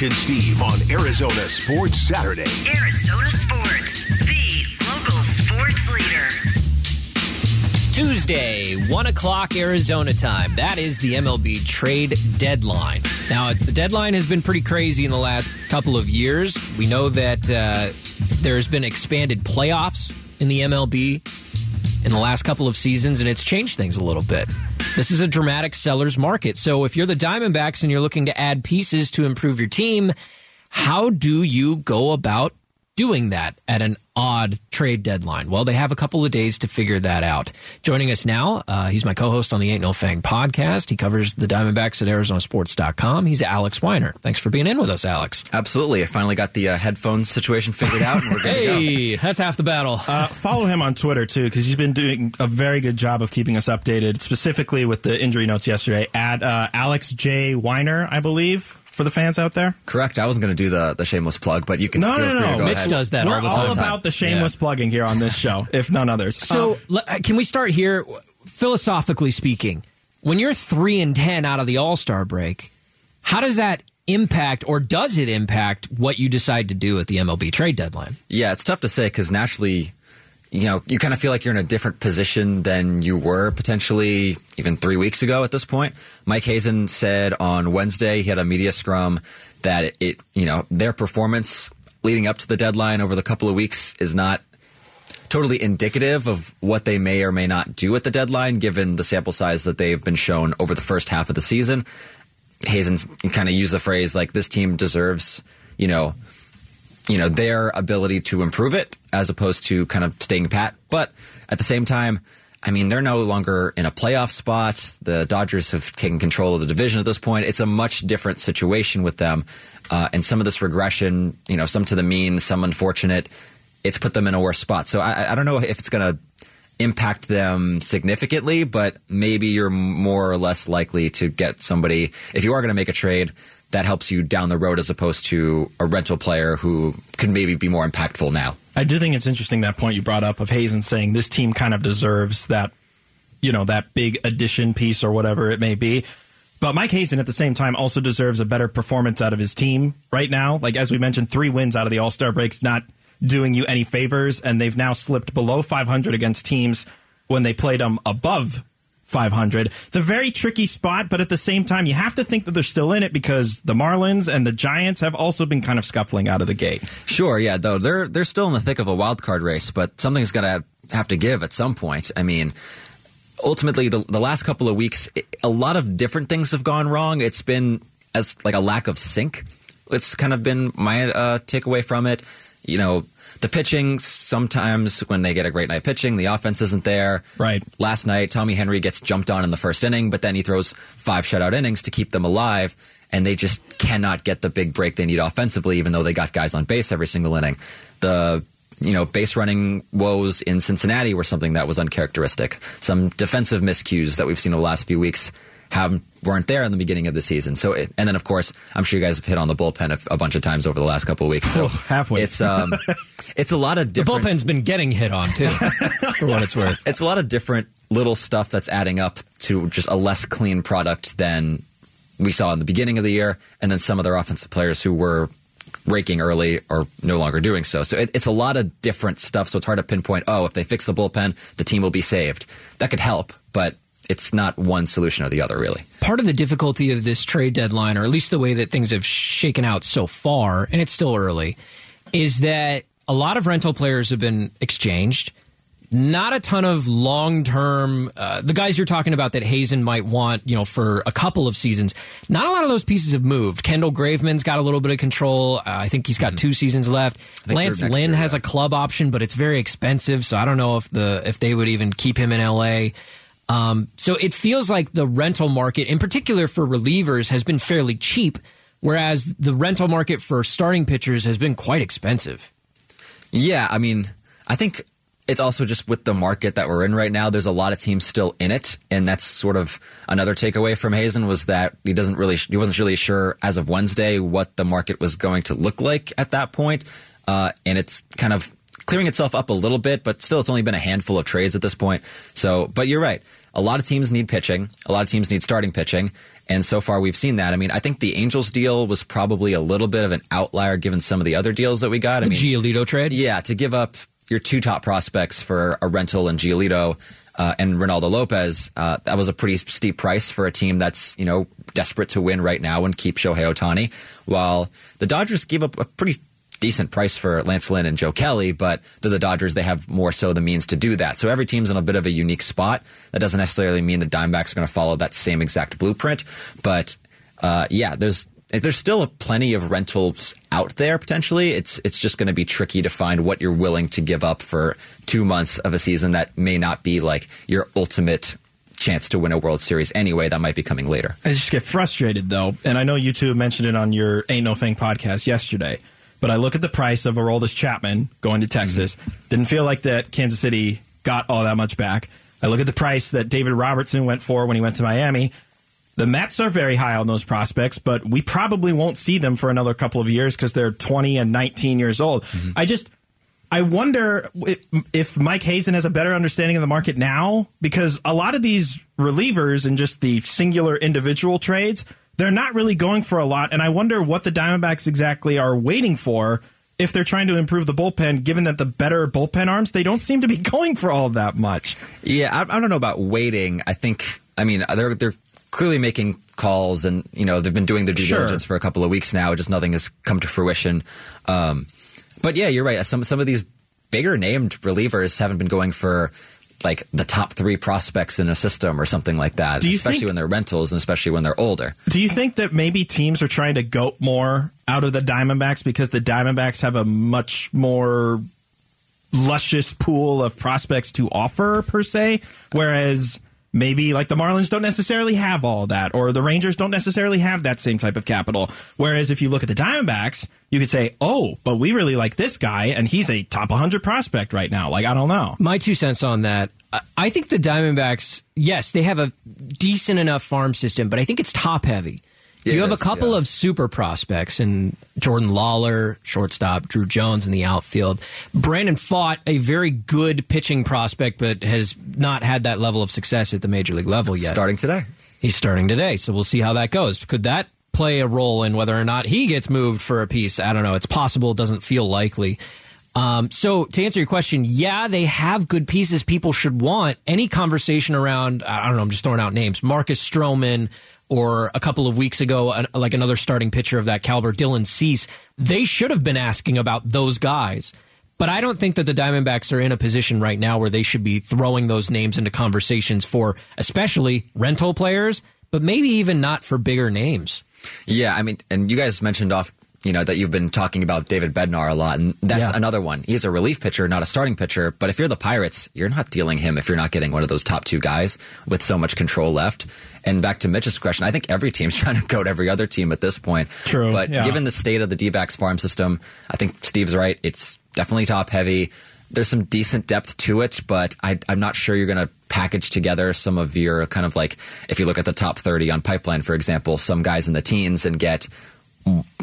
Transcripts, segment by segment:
Rich and Steve on Arizona Sports Saturday. Arizona Sports, the local sports leader. Tuesday, 1 o'clock Arizona time. That is the MLB trade deadline. Now, the deadline has been pretty crazy in the last couple of years. We know that uh, there's been expanded playoffs in the MLB in the last couple of seasons, and it's changed things a little bit. This is a dramatic seller's market. So if you're the Diamondbacks and you're looking to add pieces to improve your team, how do you go about doing that at an odd trade deadline? Well, they have a couple of days to figure that out. Joining us now, uh, he's my co-host on the Ain't No Fang podcast. He covers the Diamondbacks at ArizonaSports.com. He's Alex Weiner. Thanks for being in with us, Alex. Absolutely. I finally got the uh, headphones situation figured out, and we're good to go. Hey, that's half the battle. Uh, follow him on Twitter too, because he's been doing a very good job of keeping us updated, specifically with the injury notes yesterday. At uh, Alex J Weiner, I believe, for the fans out there. Correct. I wasn't going to do the, the shameless plug, but you can No, feel no, free no. to go Mitch ahead. does that We're all the all about the shameless plugging here on this show, if none others. So, Um, le- uh, can we start here? Philosophically speaking, when you're three and ten out of the All Star break, how does that impact, or does it impact what you decide to do at the MLB trade deadline? Yeah, it's tough to say because naturally, you know, you kind of feel like you're in a different position than you were potentially even three weeks ago at this point. Mike Hazen said on Wednesday, he had a media scrum that it, you know, their performance leading up to the deadline over the couple of weeks is not totally indicative of what they may or may not do at the deadline, given the sample size that they've been shown over the first half of the season. Hazen kind of used the phrase like this team deserves, you know, you know their ability to improve it as opposed to kind of staying pat. But at the same time, I mean they're no longer in a playoff spot. The Dodgers have taken control of the division at this point. It's a much different situation with them, uh, and some of this regression, you know, some to the mean, some unfortunate, it's put them in a worse spot. So I, I don't know if it's going to impact them significantly, but maybe you're more or less likely to get somebody if you are going to make a trade that helps you down the road as opposed to a rental player who could maybe be more impactful now. I do think it's interesting that point you brought up of Hazen saying this team kind of deserves that, you know, that big addition piece or whatever it may be. But Mike Hazen at the same time also deserves a better performance out of his team right now. Like as we mentioned, three wins out of the All Star breaks, not doing you any favors, and they've now slipped below 500 against teams when they played them above 500. It's a very tricky spot, but at the same time, you have to think that they're still in it because the Marlins and the Giants have also been kind of scuffling out of the gate. Sure, yeah, though they're they're still in the thick of a wild card race, but something's going to have to give at some point. I mean, ultimately, the the last couple of weeks, a lot of different things have gone wrong. It's been as like a lack of sync. It's kind of been my uh, takeaway from it. You know, the pitching sometimes when they get a great night pitching, the offense isn't there. Right. Last night, Tommy Henry gets jumped on in the first inning, but then he throws five shutout innings to keep them alive, and they just cannot get the big break they need offensively, even though they got guys on base every single inning. The you know base running woes in Cincinnati were something that was uncharacteristic. Some defensive miscues that we've seen over the last few weeks have weren't there in the beginning of the season. So, it, and then of course, I'm sure you guys have hit on the bullpen a, a bunch of times over the last couple of weeks. So Oh, halfway. It's um, it's a lot of The different. bullpen's been getting hit on too, for what it's worth. it's a lot of different little stuff that's adding up to just a less clean product than we saw in the beginning of the year, and then some of their offensive players who were raking early are no longer doing so. So it, it's a lot of different stuff. So it's hard to pinpoint. Oh, if they fix the bullpen, the team will be saved. That could help, but it's not one solution or the other, really. Part of the difficulty of this trade deadline, or at least the way that things have shaken out so far, and it's still early, is that a lot of rental players have been exchanged. Not a ton of long term. Uh, the guys you're talking about that Hazen might want, you know, for a couple of seasons. Not a lot of those pieces have moved. Kendall Graveman's got a little bit of control. Uh, I think he's got two seasons left. Lance Lynn year, has yeah. a club option, but it's very expensive. So I don't know if the if they would even keep him in L.A. Um, so it feels like the rental market, in particular for relievers, has been fairly cheap, whereas the rental market for starting pitchers has been quite expensive. Yeah, I mean, I think it's also just with the market that we're in right now. There's a lot of teams still in it, and that's sort of another takeaway from Hazen was that he doesn't really, he wasn't really sure as of Wednesday what the market was going to look like at that point, uh, and it's kind of clearing itself up a little bit, but still, it's only been a handful of trades at this point. So, but you're right. a lot of teams need pitching. A lot of teams need starting pitching. And so far we've seen that. I mean, I think the Angels deal was probably a little bit of an outlier given some of the other deals that we got. I The mean, Giolito trade? yeah, to give up your two top prospects for a rental and Giolito uh, and Reynaldo Lopez, uh, that was a pretty steep price for a team that's you know desperate to win right now and keep Shohei Ohtani. While the Dodgers gave up a pretty decent price for Lance Lynn and Joe Kelly, but they're the Dodgers. They have more so the means to do that. So every team's in a bit of a unique spot. That doesn't necessarily mean the Dimebacks are going to follow that same exact blueprint, but uh, yeah, there's there's still plenty of rentals out there potentially. It's it's just going to be tricky to find what you're willing to give up for two months of a season that may not be like your ultimate chance to win a World Series anyway. That might be coming later. I just get frustrated though, and I know you two mentioned it on your Ain't No Thing podcast yesterday. But I look at the price of Aroldis Chapman going to Texas. Didn't feel like that Kansas City got all that much back. I look at the price that David Robertson went for when he went to Miami. The Mets are very high on those prospects, but we probably won't see them for another couple of years because they're 20 and 19 years old. Mm-hmm. I just, I wonder if, if Mike Hazen has a better understanding of the market now because a lot of these relievers and just the singular individual trades, they're not really going for a lot. And I wonder what the Diamondbacks exactly are waiting for if they're trying to improve the bullpen, given that the better bullpen arms, they don't seem to be going for all that much. Yeah, I, I don't know about waiting. I think, I mean, they're they're clearly making calls, and you know they've been doing their due Sure. diligence for a couple of weeks now. Just nothing has come to fruition. Um, but yeah, you're right. Some some of these bigger named relievers haven't been going for like the top three prospects in a system or something like that. Especially think- when they're rentals and especially when they're older. Do you think that maybe teams are trying to goat more out of the Diamondbacks because the Diamondbacks have a much more luscious pool of prospects to offer per se, whereas maybe like the Marlins don't necessarily have all that, or the Rangers don't necessarily have that same type of capital. Whereas if you look at the Diamondbacks, you could say, "Oh, but we really like this guy, and he's a top 100 prospect right now." Like I don't know. My two cents on that. I- think the Diamondbacks, yes, they have a decent enough farm system, but I think it's top heavy. Yeah, you have is, a couple yeah. of super prospects and Jordan Lawlar, shortstop, Drew Jones in the outfield. Brandon Pfaadt a very good pitching prospect, but has not had that level of success at the major league level yet. Starting today. He's starting today, so we'll see how that goes. Could that play a role in whether or not he gets moved for a piece? I don't know. It's possible. It doesn't feel likely. Um, so to answer your question, yeah, they have good pieces people should want. Any conversation around, I don't know, I'm just throwing out names, Marcus Stroman or a couple of weeks ago, like another starting pitcher of that caliber, Dylan Cease, they should have been asking about those guys. But I don't think that the Diamondbacks are in a position right now where they should be throwing those names into conversations for especially rental players, but maybe even not for bigger names. Yeah, I mean, and you guys mentioned off, you know, that you've been talking about David Bednar a lot, and that's Yeah. another one. He's a relief pitcher, not a starting pitcher. But if you're the Pirates, you're not dealing him if you're not getting one of those top two guys with so much control left. And back to Mitch's question, I think every team's trying to go to every other team at this point. True, But yeah. given the state of the D-backs farm system, I think Steve's right. It's definitely top heavy. There's some decent depth to it, but I, I'm not sure you're going to package together some of your kind of like, if you look at the top 30 on Pipeline, for example, some guys in the teens and get,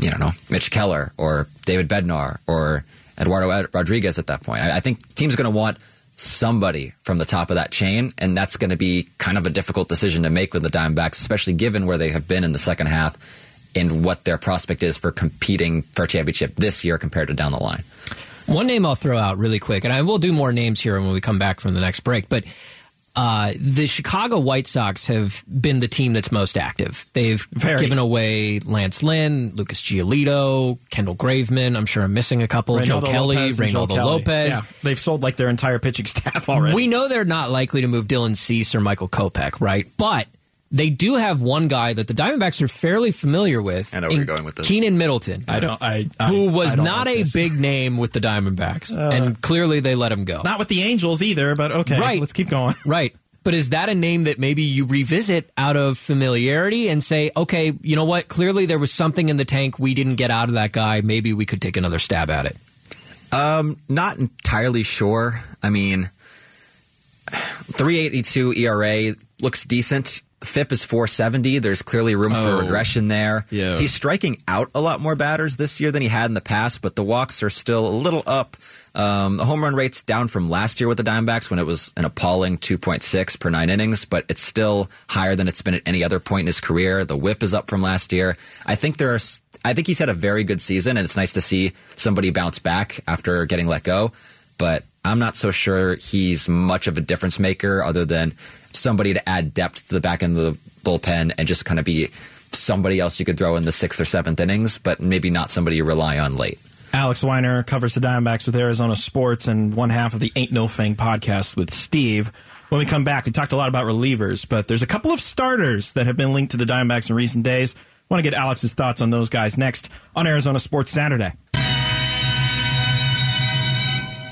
you know, Mitch Keller or David Bednar or Eduardo Rodriguez at that point. I, I think teams going to want somebody from the top of that chain, and that's going to be kind of a difficult decision to make with the Diamondbacks, especially given where they have been in the second half and what their prospect is for competing for a championship this year compared to down the line. One name I'll throw out really quick, and I will do more names here when we come back from the next break, but uh, the Chicago White Sox have been the team that's most active. They've Very. given away Lance Lynn, Lucas Giolito, Kendall Graveman. I'm sure I'm missing a couple. Joe Reynaldo Kelly, Lopez Joe Reynaldo Kelly. Lopez. Yeah, they've sold like their entire pitching staff already. We know they're not likely to move Dylan Cease or Michael Kopech, right? But they do have one guy that the Diamondbacks are fairly familiar with. I know where you're going with this. Keynan Middleton. I don't. I, I who I was don't not like a this. big name with the Diamondbacks, and clearly they let him go. Not with the Angels either, but okay. Right. Let's keep going. Right. But is that a name that maybe you revisit out of familiarity and say, okay, you know what? Clearly there was something in the tank we didn't get out of that guy. Maybe we could take another stab at it. Um, not entirely sure. I mean, 382 ERA looks decent FIP is 470. There's clearly room for Oh. regression there. Yeah. He's striking out a lot more batters this year than he had in the past, but the walks are still a little up. Um, the home run rate's down from last year with the Diamondbacks when it was an appalling 2.6 per nine innings, but it's still higher than it's been at any other point in his career. The whip is up from last year. I think there are, I think he's had a very good season and it's nice to see somebody bounce back after getting let go, but I'm not so sure he's much of a difference maker other than somebody to add depth to the back end of the bullpen and just kind of be somebody else you could throw in the sixth or seventh innings, but maybe not somebody you rely on late. Alex Weiner covers the Diamondbacks with Arizona Sports and one half of the Ain't No Fang podcast with Steve. When we come back, we talked a lot about relievers, but there's a couple of starters that have been linked to the Diamondbacks in recent days. want to get Alex's thoughts on those guys next on Arizona Sports Saturday.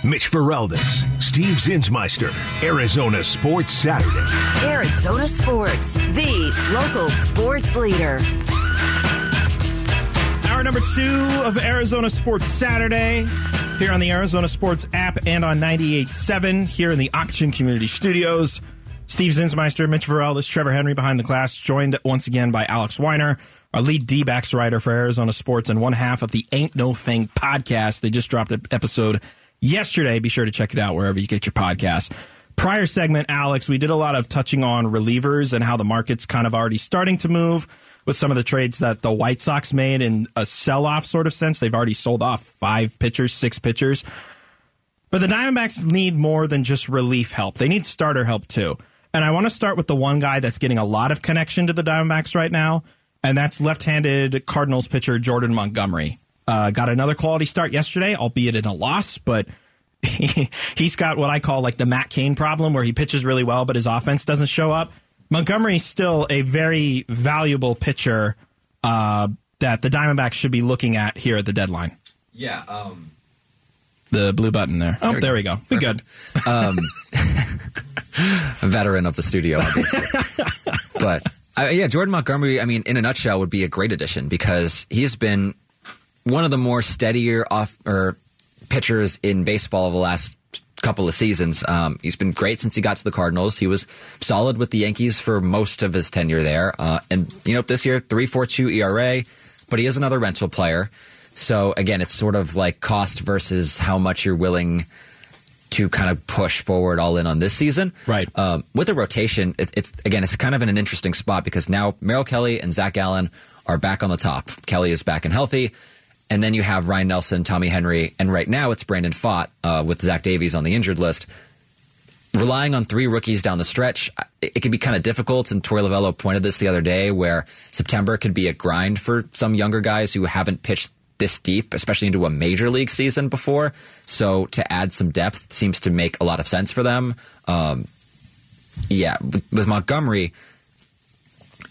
Mitch Feraldis, Steve Zinsmeister, Arizona Sports Saturday. Arizona Sports, the local sports leader. Hour number two of Arizona Sports Saturday here on the Arizona Sports app and on 98.7 here in the Auction Community Studios. Steve Zinsmeister, Mitch Varela, Trevor Henry behind the glass, joined once again by Alex Weiner, our lead D-backs writer for Arizona Sports and one half of the Ain't No Thing podcast. They just dropped an episode yesterday. Be sure to check it out wherever you get your podcast. Prior segment, Alex, we did a lot of touching on relievers and how the market's kind of already starting to move with some of the trades that the White Sox made in a sell off sort of sense. They've already sold off five pitchers, six pitchers. But the Diamondbacks need more than just relief help. They need starter help too. And I want to start with the one guy that's getting a lot of connection to the Diamondbacks right now, and that's left-handed Cardinals pitcher Jordan Montgomery. Uh, got another quality start yesterday, albeit in a loss, but he, he's got what I call like the Matt Cain problem, where he pitches really well, but his offense doesn't show up. Montgomery's still a very valuable pitcher uh, that the Diamondbacks should be looking at here at the deadline. Yeah. Um, The blue button there. Oh, we there go. we go. We good. a veteran of the studio, obviously. but uh, yeah, Jordan Montgomery, I mean, in a nutshell, would be a great addition because he's been one of the more steadier off or pitchers in baseball of the last couple of seasons. Um, he's been great since he got to the Cardinals. He was solid with the Yankees for most of his tenure there. Uh, and, you know, this year, 3.42 ERA, but he is another rental player. So again, it's sort of like cost versus how much you're willing to kind of push forward all in on this season. Right. Um, with the rotation, it, it's again, it's kind of in an interesting spot because now Merrill Kelly and Zac Gallen are back on the top. Kelly is back and healthy. And then you have Ryne Nelson, Tommy Henry, and right now it's Brandon Pfaadt uh, with Zach Davies on the injured list. Relying on three rookies down the stretch, it, can be kind of difficult. And Torey Lovullo pointed this the other day, where September could be a grind for some younger guys who haven't pitched this deep, especially into a major league season before. So to add some depth seems to make a lot of sense for them. Um, yeah, with, with Montgomery,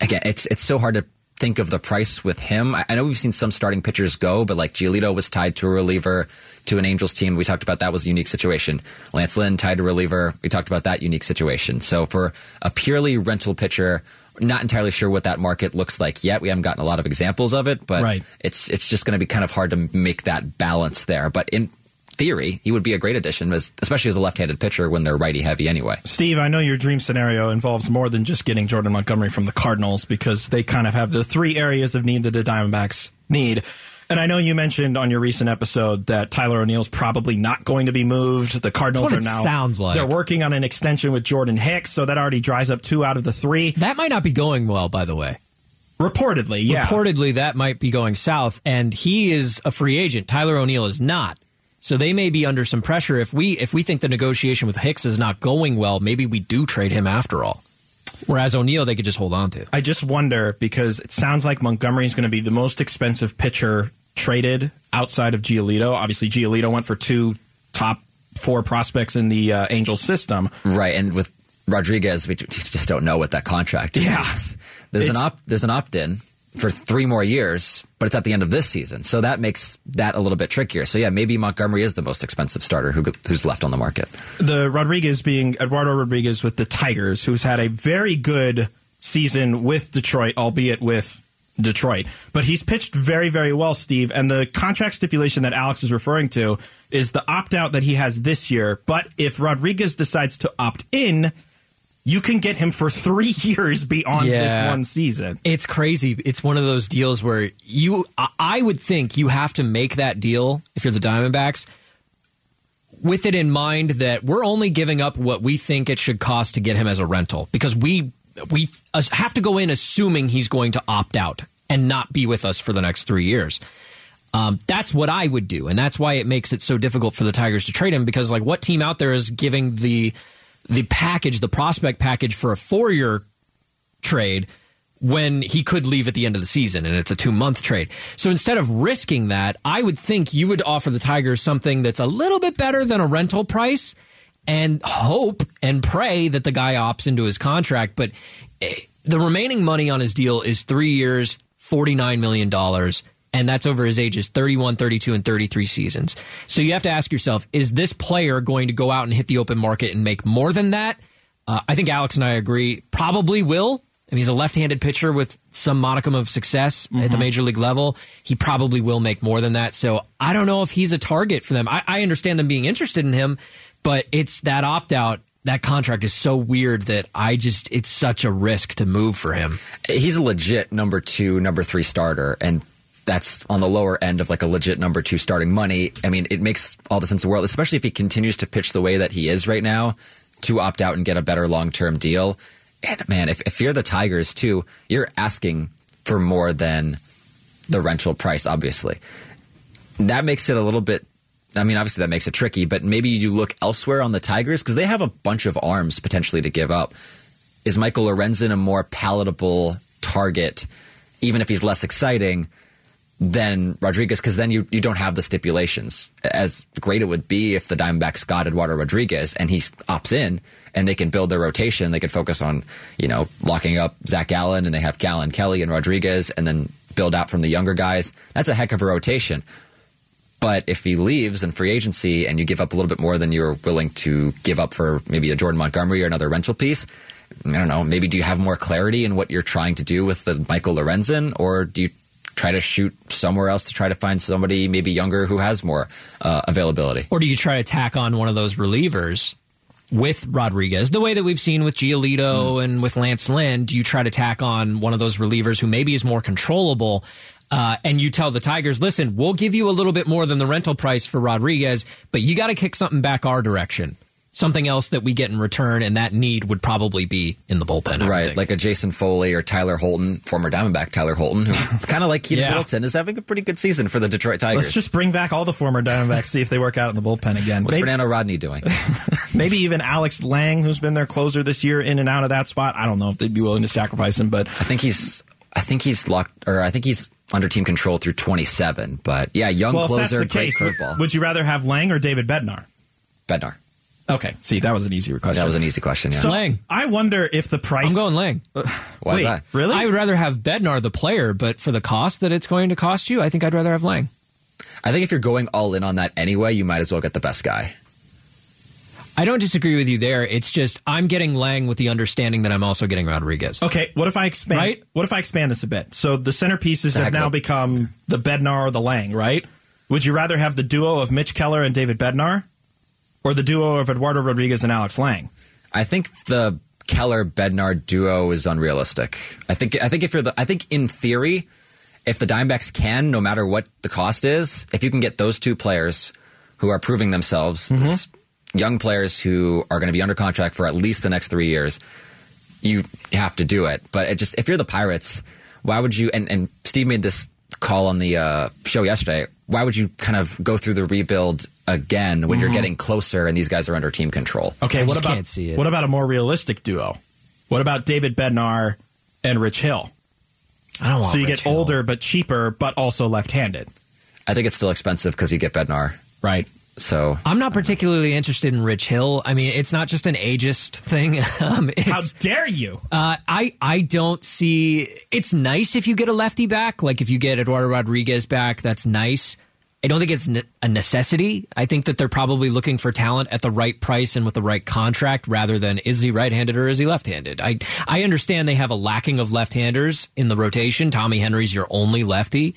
again, it's it's so hard to think of the price with him. I, I know we've seen some starting pitchers go, but like Giolito was tied to a reliever to an Angels team. We talked about that was a unique situation. Lance Lynn tied to a reliever. We talked about that unique situation. So for a purely rental pitcher, not entirely sure what that market looks like yet. We haven't gotten a lot of examples of it, but Right. it's it's just going to be kind of hard to make that balance there. But in theory, he would be a great addition, as, especially as a left-handed pitcher when they're righty heavy anyway. Steve, I know your dream scenario involves more than just getting Jordan Montgomery from the Cardinals because they kind of have the three areas of need that the Diamondbacks need. And I know you mentioned on your recent episode that Tyler O'Neill's probably not going to be moved. The Cardinals That's what are it now sounds like. they're working on an extension with Jordan Hicks, so that already dries up two out of the three. That might not be going well, by the way. Reportedly, yeah. Reportedly, that might be going south, and he is a free agent. Tyler O'Neill is not. So they may be under some pressure. If we if we think the negotiation with Hicks is not going well, maybe we do trade him after all. Whereas O'Neill, they could just hold on to. I just wonder because it sounds like Montgomery is going to be the most expensive pitcher traded outside of Giolito. Obviously, Giolito went for two top four prospects in the uh, Angels system. Right, and with Rodriguez, we just don't know what that contract is. Yeah. There's an It's- opt there's an opt in for three more years, but it's at the end of this season, so that makes that a little bit trickier. So yeah, maybe Montgomery is the most expensive starter who, who's left on the market. The Rodriguez being Eduardo Rodriguez with the Tigers, who's had a very good season with Detroit, albeit with Detroit. But he's pitched very, very well, Steve. And the contract stipulation that Alex is referring to is the opt out that he has this year. But if Rodriguez decides to opt in, you can get him for three years beyond this one season. It's crazy. It's one of those deals where you, I- would think you have to make that deal if you're the Diamondbacks with it in mind that we're only giving up what we think it should cost to get him as a rental because we we have to go in assuming he's going to opt out and not be with us for the next three years. Um, that's what I would do, and that's why it makes it so difficult for the Tigers to trade him because, like, what team out there is giving the the package, the prospect package for a four year trade when he could leave at the end of the season and it's a two month trade. So instead of risking that, I would think you would offer the Tigers something that's a little bit better than a rental price and hope and pray that the guy opts into his contract. But eh, the remaining money on his deal is three years, $49 million. And that's over his ages 31, 32, and 33 seasons. So you have to ask yourself is this player going to go out and hit the open market and make more than that? Uh, I think Alex and I agree. Probably will. I mean, he's a left-handed pitcher with some modicum of success at the major league level. He probably will make more than that. So I don't know if he's a target for them. I, I understand them being interested in him, but it's that opt-out. That contract is so weird that I just it's such a risk to move for him. he's a legit number two, number three starter, and that's on the lower end of like a legit number two starting money. I mean, it makes all the sense in the world, especially if he continues to pitch the way that he is right now to opt out and get a better long term deal. And man, if, if you're the Tigers too, you're asking for more than the rental price, obviously. That makes it a little bit. I mean, obviously that makes it tricky, but maybe you look elsewhere on the Tigers because they have a bunch of arms potentially to give up. Is Michael Lorenzen a more palatable target, even if he's less exciting than Rodriguez? Because then you, you don't have the stipulations. As great it would be if the Diamondbacks got Eduardo Rodriguez and he opts in and they can build their rotation, they could focus on, you know, locking up Zac Gallen and they have Gallen, Kelly, and Rodriguez and then build out from the younger guys. That's a heck of a rotation. But if he leaves in free agency and you give up a little bit more than you're willing to give up for maybe a Jordan Montgomery or another rental piece, I don't know. Maybe do you have more clarity in what you're trying to do with the Michael Lorenzen, or do you try to shoot somewhere else to try to find somebody maybe younger who has more uh, availability? Or do you try to tack on one of those relievers with Rodriguez, the way that we've seen with Giolito and with Lance Lynn? Do you try to tack on one of those relievers who maybe is more controllable? Uh, and you tell the Tigers, listen, we'll give you a little bit more than the rental price for Rodriguez, but you got to kick something back our direction. Something else that we get in return, and that need would probably be in the bullpen. I Right, like a Jason Foley or Tyler Holton, former Diamondback Tyler Holton, who kind of like Keynan Yeah. Middleton, is having a pretty good season for the Detroit Tigers. Let's just bring back all the former Diamondbacks, see if they work out in the bullpen again. What's Maybe, Fernando Rodney doing? maybe even Alex Lange, who's been their closer this year, in and out of that spot. I don't know if they'd be willing to sacrifice him, but I think he's, I think he's locked, or I think he's under team control through 27. But yeah, young well, closer, great case, would, curveball. would you rather have Lange or David Bednar? Bednar. Okay, see, that was an easy question. That was an easy question. Yeah. So Lange. I wonder if the price. I'm going Lange. Why Wait, is that? really? I would rather have Bednar, the player, but for the cost that it's going to cost you, I think I'd rather have Lange. I think if you're going all in on that anyway, you might as well get the best guy. I don't disagree with you there. It's just I'm getting Lange with the understanding that I'm also getting Rodriguez. Okay, what if I expand? Right? What if I expand this a bit? So the centerpieces Heck have now become the Bednar or the Lange, right? Would you rather have the duo of Mitch Keller and David Bednar, or the duo of Eduardo Rodriguez and Alex Lange? I think the Keller Bednar duo is unrealistic. I think I think if you're the I think in theory, if the Dimebacks can, no matter what the cost is, if you can get those two players who are proving themselves as young players who are going to be under contract for at least the next three years, you have to do it. But it just if you're the Pirates, why would you? And, and Steve made this call on the uh, show yesterday. Why would you kind of go through the rebuild again when you're mm-hmm. getting closer and these guys are under team control? Okay, I what just about can't see it. what about a more realistic duo? What about David Bednar and Rich Hill? I don't want So you Rich get Hill. older but cheaper, but also left-handed, I think it's still expensive because you get Bednar. right? So I'm not particularly interested in Rich Hill. I mean, it's not just an ageist thing. um, it's, How dare you? Uh, I I don't see. It's nice if you get a lefty back. Like if you get Eduardo Rodriguez back, that's nice. I don't think it's ne- a necessity. I think that they're probably looking for talent at the right price and with the right contract, rather than is he right-handed or is he left-handed. I I understand they have a lacking of left-handers in the rotation. Tommy Henry's your only lefty,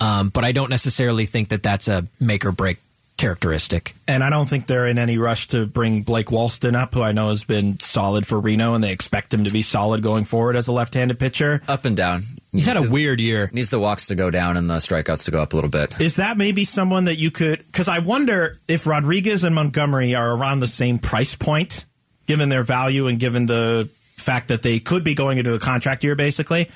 um, but I don't necessarily think that that's a make or break characteristic. And I don't think they're in any rush to bring Blake Walston up, who I know has been solid for Reno, and they expect him to be solid going forward as a left-handed pitcher. Up and down. He's had a to- weird year. Needs the walks to go down and the strikeouts to go up a little bit. Is that maybe someone that you could? Because I wonder if Rodriguez and Montgomery are around the same price point, given their value and given the fact that they could be going into a contract year, basically.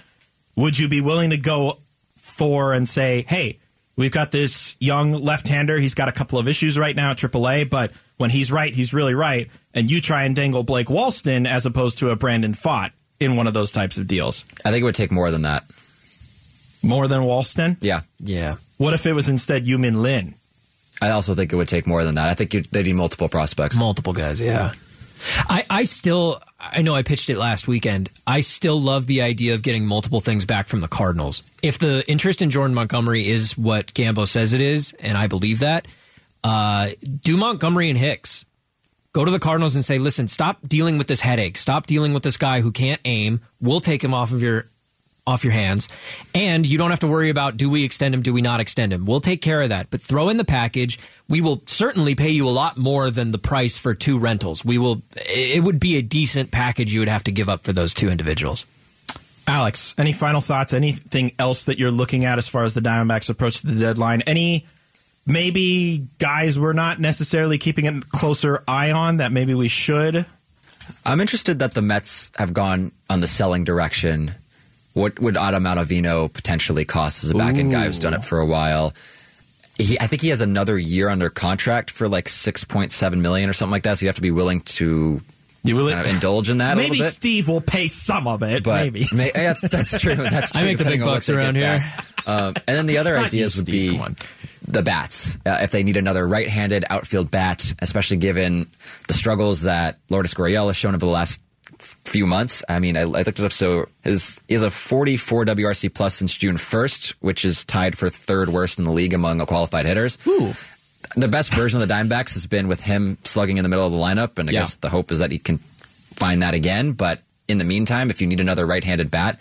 Would you be willing to go for and say, hey, we've got this young left-hander. He's got a couple of issues right now at AAA, but when he's right, he's really right. And you try and dangle Blake Walston as opposed to a Brandon Pfaadt in one of those types of deals. I think it would take more than that. More than Walston? Yeah. Yeah. What if it was instead Yu-Min Lin? I also think it would take more than that. I think you'd, they need multiple prospects. Multiple guys, yeah. I, I still, I know I pitched it last weekend. I still love the idea of getting multiple things back from the Cardinals. If the interest in Jordan Montgomery is what Gambo says it is, and I believe that, uh, do Montgomery and Hicks. Go to the Cardinals and say, listen, stop dealing with this headache. Stop dealing with this guy who can't aim. We'll take him off of your off your hands. And you don't have to worry about do we extend him, do we not extend him. We'll take care of that. But throw in the package. We will certainly pay you a lot more than the price for two rentals. We will it would be a decent package you would have to give up for those two individuals. Alex, any final thoughts? Anything else that you're looking at as far as the Diamondbacks approach to the deadline? Any maybe guys we're not necessarily keeping a closer eye on that maybe we should? I'm interested that the Mets have gone on the selling direction. What would Adam Ottavino potentially cost as a back end guy who's done it for a while? He, I think he has another year under contract for like 6.7 million or something like that. So you have to be willing to You really kind of indulge in that a maybe little bit. Steve will pay some of it. but maybe may- yeah, that's true. That's true. I make the big depending on bucks around here. Um, and then the other ideas would Steve, be come the bats. Uh, if they need another right-handed outfield bat, especially given the struggles that Lourdes Gurriel has shown over the last few months. I mean, I, I looked it up. So his, has a 44 WRC plus since June 1st, which is tied for third worst in the league among qualified hitters. The best version of the Dimebacks has been with him slugging in the middle of the lineup, and I Yeah. guess the hope is that he can find that again. But in the meantime, if you need another right-handed bat,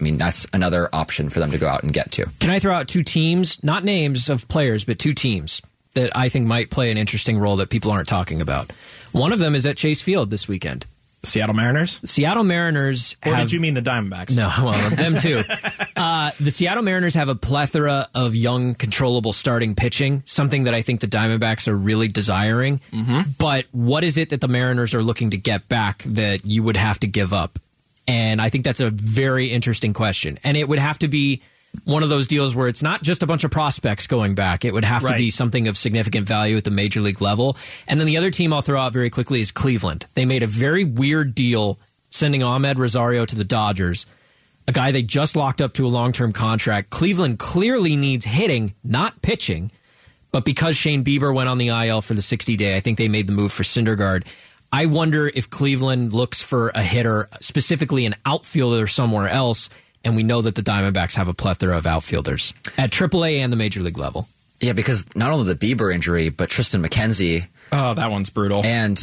I mean, that's another option for them to go out and get to. Can I throw out two teams, not names of players, but two teams that I think might play an interesting role that people aren't talking about? One of them is at Chase Field this weekend. Seattle Mariners. Seattle Mariners Or have did you mean the Diamondbacks? No, well, them too. Uh, the Seattle Mariners have a plethora of young, controllable starting pitching, something that I think the Diamondbacks are really desiring. But what is it that the Mariners are looking to get back that you would have to give up? And I think that's a very interesting question. And it would have to be one of those deals where it's not just a bunch of prospects going back. It would have to be something of significant value at the major league level. And then the other team I'll throw out very quickly is Cleveland. They made a very weird deal sending Amed Rosario to the Dodgers, a guy they just locked up to a long term contract. Cleveland clearly needs hitting, not pitching. But because Shane Bieber went on the IL for the 60 day, I think they made the move for Syndergaard. I wonder if Cleveland looks for a hitter, specifically an outfielder somewhere else. And we know that the Diamondbacks have a plethora of outfielders at AAA and the major league level. Yeah, because not only the Bieber injury, but Triston McKenzie Oh, that one's brutal. and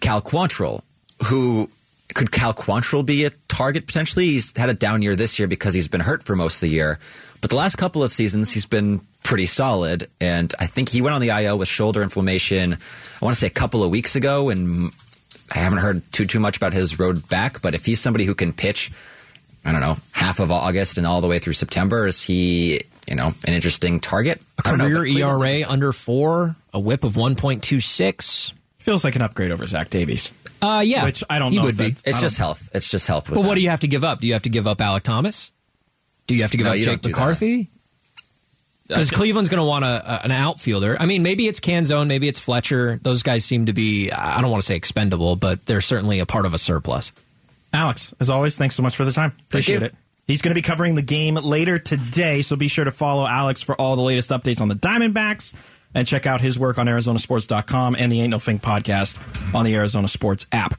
Cal Quantrill, who could Cal Quantrill be a target potentially? He's had a down year this year because he's been hurt for most of the year, but the last couple of seasons he's been pretty solid. And I think he went on the IL with shoulder inflammation. I want to say a couple of weeks ago, and I haven't heard too too much about his road back. But if he's somebody who can pitch, I don't know, half of August and all the way through September, is he you know an interesting target? I don't know, Career ERA under four, a whip of 1.26. Feels like an upgrade over Zach Davies. Uh, yeah. Which I don't he know would if be. It's just health. It's just health. With But what them. do you have to give up? Do you have to give up Alek Thomas? Do you have to give No, up Jake don't do that. McCarthy? Because Cleveland's going to want a, a- an outfielder. I mean, maybe it's Canzone, maybe it's Fletcher. Those guys seem to be, I don't want to say expendable, but they're certainly a part of a surplus. Alex, as always, thanks so much for the time. Appreciate it. He's going to be covering the game later today, so be sure to follow Alex for all the latest updates on the Diamondbacks and check out his work on ArizonaSports.com and the Ain't No Fink podcast on the Arizona Sports app.